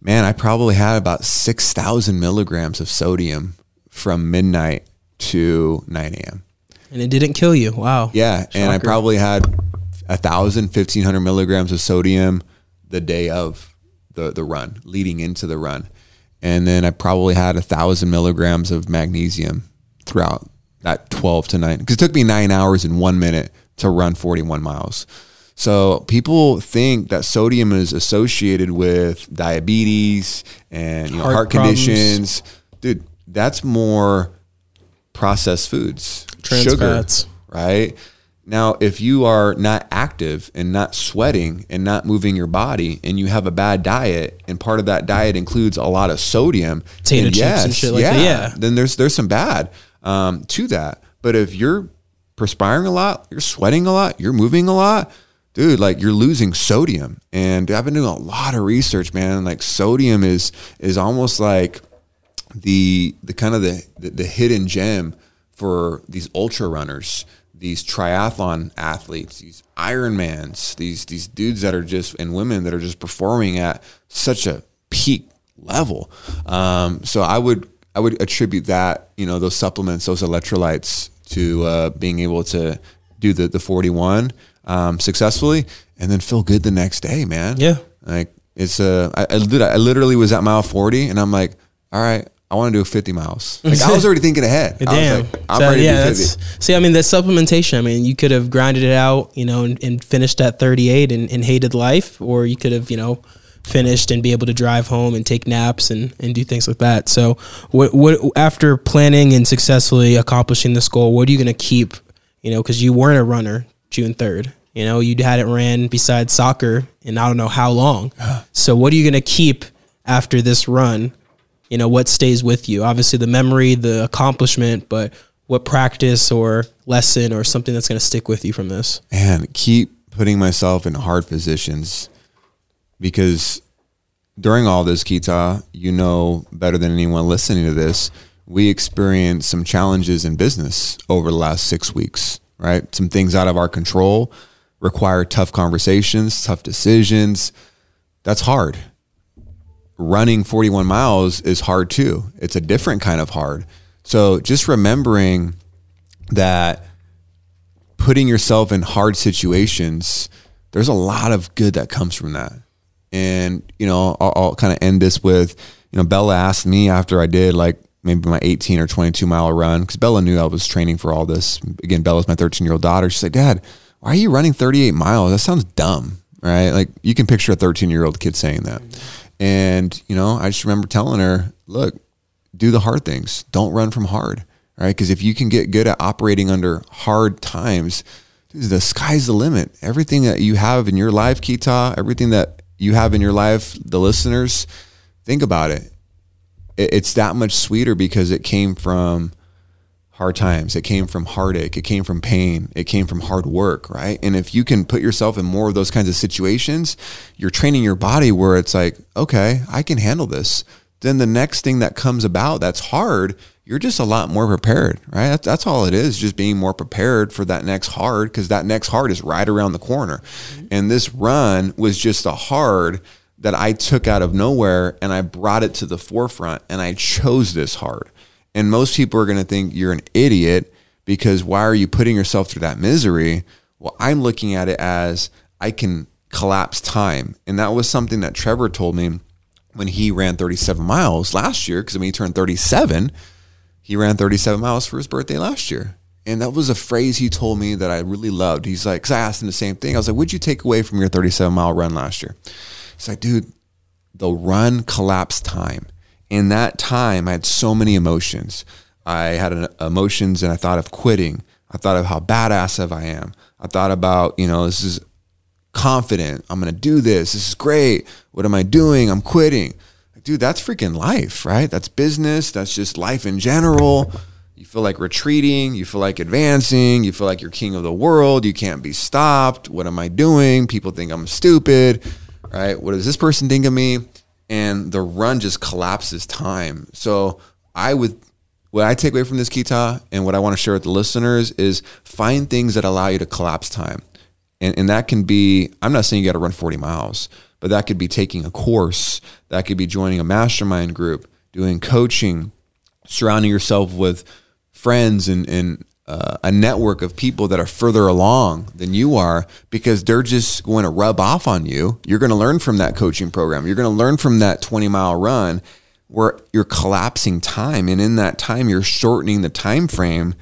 man, I probably had about six thousand milligrams of sodium from midnight to nine a.m. And it didn't kill you. Wow. Yeah, Shocker. and I probably had a thousand, fifteen hundred milligrams of sodium the day of the the run, leading into the run, and then I probably had a thousand milligrams of magnesium throughout that twelve to nine because it took me nine hours and one minute to run forty one miles. So people think that sodium is associated with diabetes and you know, heart, heart conditions. Dude, that's more processed foods, Trans sugar, fats. right? Now, if you are not active and not sweating and not moving your body and you have a bad diet and part of that diet includes a lot of sodium, potato chips yes, and shit like yeah, that, yeah, then there's there's some bad um, to that. But if you're perspiring a lot, you're sweating a lot, you're moving a lot, dude, like you're losing sodium. And I've been doing a lot of research, man. Like sodium is is almost like the the kind of the, the, the hidden gem for these ultra runners, these triathlon athletes, these Ironmans, these these dudes that are just and women that are just performing at such a peak level. Um, so I would I would attribute that you know those supplements, those electrolytes to uh, being able to do the the 41 um, successfully and then feel good the next day, man. Yeah, like it's a I, I, I literally was at mile 40 and I'm like, all right, I want to do 50 miles. Like I was already thinking ahead. Damn. Like, I'm so, ready yeah, to do 50. See, I mean, the supplementation, I mean, you could have grinded it out, you know, and, and finished at 38 and, and, hated life, or you could have, you know, finished and be able to drive home and take naps and, and do things like that. So, what, what after planning and successfully accomplishing this goal, what are you going to keep, you know, because you weren't a runner June 3rd. You know, you hadn't ran besides soccer in I don't know how long. so, what are you going to keep after this run? You know what stays with you. Obviously the memory the accomplishment but what practice or lesson or something that's going to stick with you from this? And keep putting myself in hard positions because during all this keita you know better than anyone listening to this we experienced some challenges in business over the last six weeks right? Some things out of our control require tough conversations tough decisions. That's hard running 41 miles is hard too. It's a different kind of hard. So just remembering that putting yourself in hard situations, there's a lot of good that comes from that. And, you know, I'll, I'll kind of end this with, you know, Bella asked me after I did like maybe my 18 or 22 mile run, because Bella knew I was training for all this. Again, Bella's my 13 year old daughter. She's like, Dad, why are you running 38 miles? That sounds dumb, right? Like you can picture a 13 year old kid saying that. And, you know, I just remember telling her, look, do the hard things. Don't run from hard. Right. Because if you can get good at operating under hard times, the sky's the limit. Everything that you have in your life, Keita, everything that you have in your life, the listeners, think about it. It's that much sweeter because it came from hard times. It came from heartache. It came from pain. It came from hard work, right? And if you can put yourself in more of those kinds of situations, you're training your body where it's like, okay, I can handle this. Then the next thing that comes about that's hard, you're just a lot more prepared, right? That's, that's all it is, just being more prepared for that next hard because that next hard is right around the corner. Mm-hmm. And this run was just a hard that I took out of nowhere and I brought it to the forefront and I chose this hard. And most people are going to think you're an idiot because why are you putting yourself through that misery? Well, I'm looking at it as I can collapse time. And that was something that Trevor told me when he ran 37 miles last year. Because when he turned 37, he ran 37 miles for his birthday last year. And that was a phrase he told me that I really loved. He's like, because I asked him the same thing. I was like, what'd you take away from your 37 mile run last year? He's like, dude, the run collapsed time in that time, I had so many emotions. I had an, emotions and I thought of quitting. I thought of how badass of I am. I thought about, you know, this is confident. I'm going to do this. This is great. What am I doing? I'm quitting. Dude, that's freaking life, right? That's business. That's just life in general. You feel like retreating. You feel like advancing. You feel like you're king of the world. You can't be stopped. What am I doing? People think I'm stupid, right? What does this person think of me? And the run just collapses time. So I would what I take away from this keita and what I want to share with the listeners is find things that allow you to collapse time. And, and that can be, I'm not saying you got to run 40 miles, but that could be taking a course. That could be joining a mastermind group, doing coaching, surrounding yourself with friends and, and uh, a network of people that are further along than you are because they're just going to rub off on you. You're going to learn from that coaching program. You're going to learn from that 20 mile run where you're collapsing time and in that time you're shortening the time frame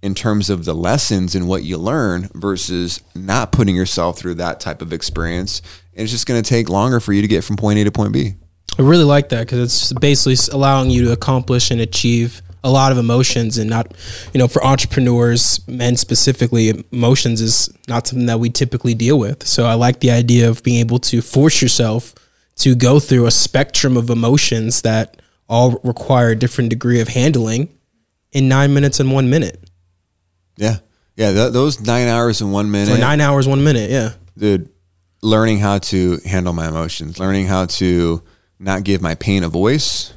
in terms of the lessons and what you learn versus not putting yourself through that type of experience. And it's just going to take longer for you to get from point A to point B. I really like that because it's basically allowing you to accomplish and achieve a lot of emotions and not you know for entrepreneurs men specifically emotions is not something that we typically deal with. So i like the idea of being able to force yourself to go through a spectrum of emotions that all require a different degree of handling in nine minutes and one minute. Yeah. Yeah th- those nine hours and one minute or nine hours one minute yeah. Dude learning how to handle my emotions learning how to not give my pain a voice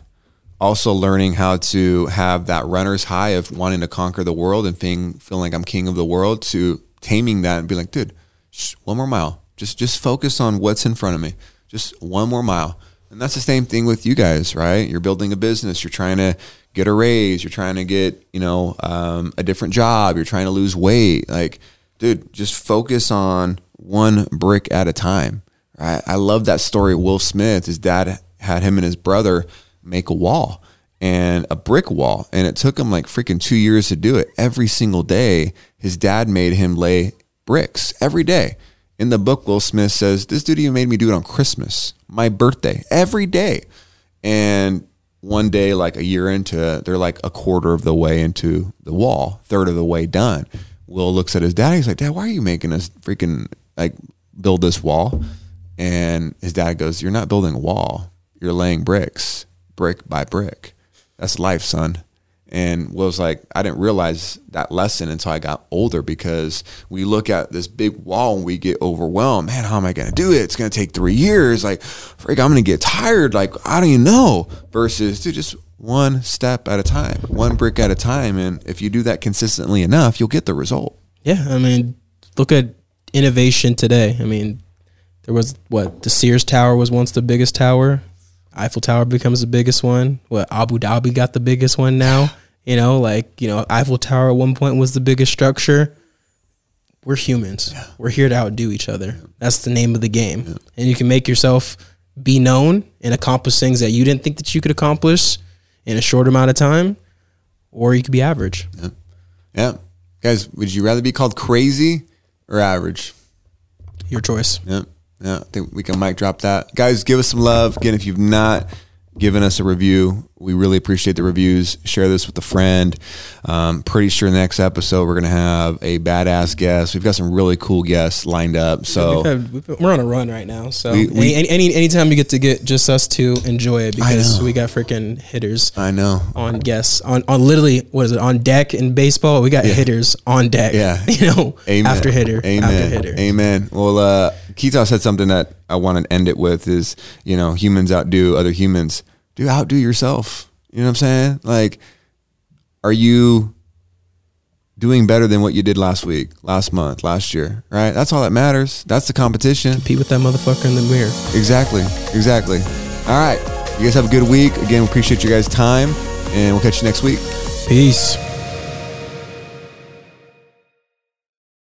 also learning how to have that runner's high of wanting to conquer the world and feeling, feeling like I'm king of the world to taming that and be like, dude, shh, one more mile. Just just focus on what's in front of me. Just one more mile. And that's the same thing with you guys, right? You're building a business. You're trying to get a raise. You're trying to get, you know, um, a different job. You're trying to lose weight. Like, dude, just focus on one brick at a time. Right? I love that story. Will Smith, his dad had him and his brother make a wall and a brick wall. And it took him like freaking two years to do it. Every single day, his dad made him lay bricks every day. In the book, Will Smith says, This dude even made me do it on Christmas, my birthday, every day. And one day, like a year into, they're like a quarter of the way into the wall, third of the way done. Will looks at his dad. He's like, Dad, why are you making us freaking like build this wall? And his dad goes, You're not building a wall, you're laying bricks, brick by brick. That's life, son. And was like, I didn't realize that lesson until I got older because we look at this big wall and we get overwhelmed. Man, how am I going to do it? It's going to take three years. Like, freak, I'm going to get tired. Like, I don't even know. Versus, dude, just one step at a time, one brick at a time. And if you do that consistently enough, you'll get the result. Yeah. I mean, look at innovation today. I mean, there was what the Sears Tower was once the biggest tower. Eiffel Tower becomes the biggest one. What Abu Dhabi got the biggest one now. You know, like you know, Eiffel Tower at one point was the biggest structure. We're humans. Yeah. We're here to outdo each other. That's the name of the game. Yeah. And you can make yourself be known and accomplish things that you didn't think that you could accomplish in a short amount of time, or you could be average. Yeah. Yeah. Guys, would you rather be called crazy or average? Your choice. Yeah. Yeah, I think we can mic drop that. Guys, give us some love. Again, if you've not given us a review, we really appreciate the reviews. Share this with a friend. Um, pretty sure the next episode we're gonna have a badass guest. We've got some really cool guests lined up. So we're on a run right now. So we, we, any, any anytime you get to get just us to enjoy it because we got freaking hitters. I know on guests on on literally what is it on deck in baseball? We got yeah. hitters on deck. Yeah, you know, Amen. after hitter, Amen. after hitter. Amen. Well, uh, Keita said something that I want to end it with is you know humans outdo other humans do outdo yourself. You know what I'm saying? Like, are you doing better than what you did last week, last month, last year? Right? That's all that matters. That's the competition. Compete with that motherfucker in the mirror. Exactly. Exactly. All right. You guys have a good week. Again, we appreciate you guys' time, and we'll catch you next week. Peace.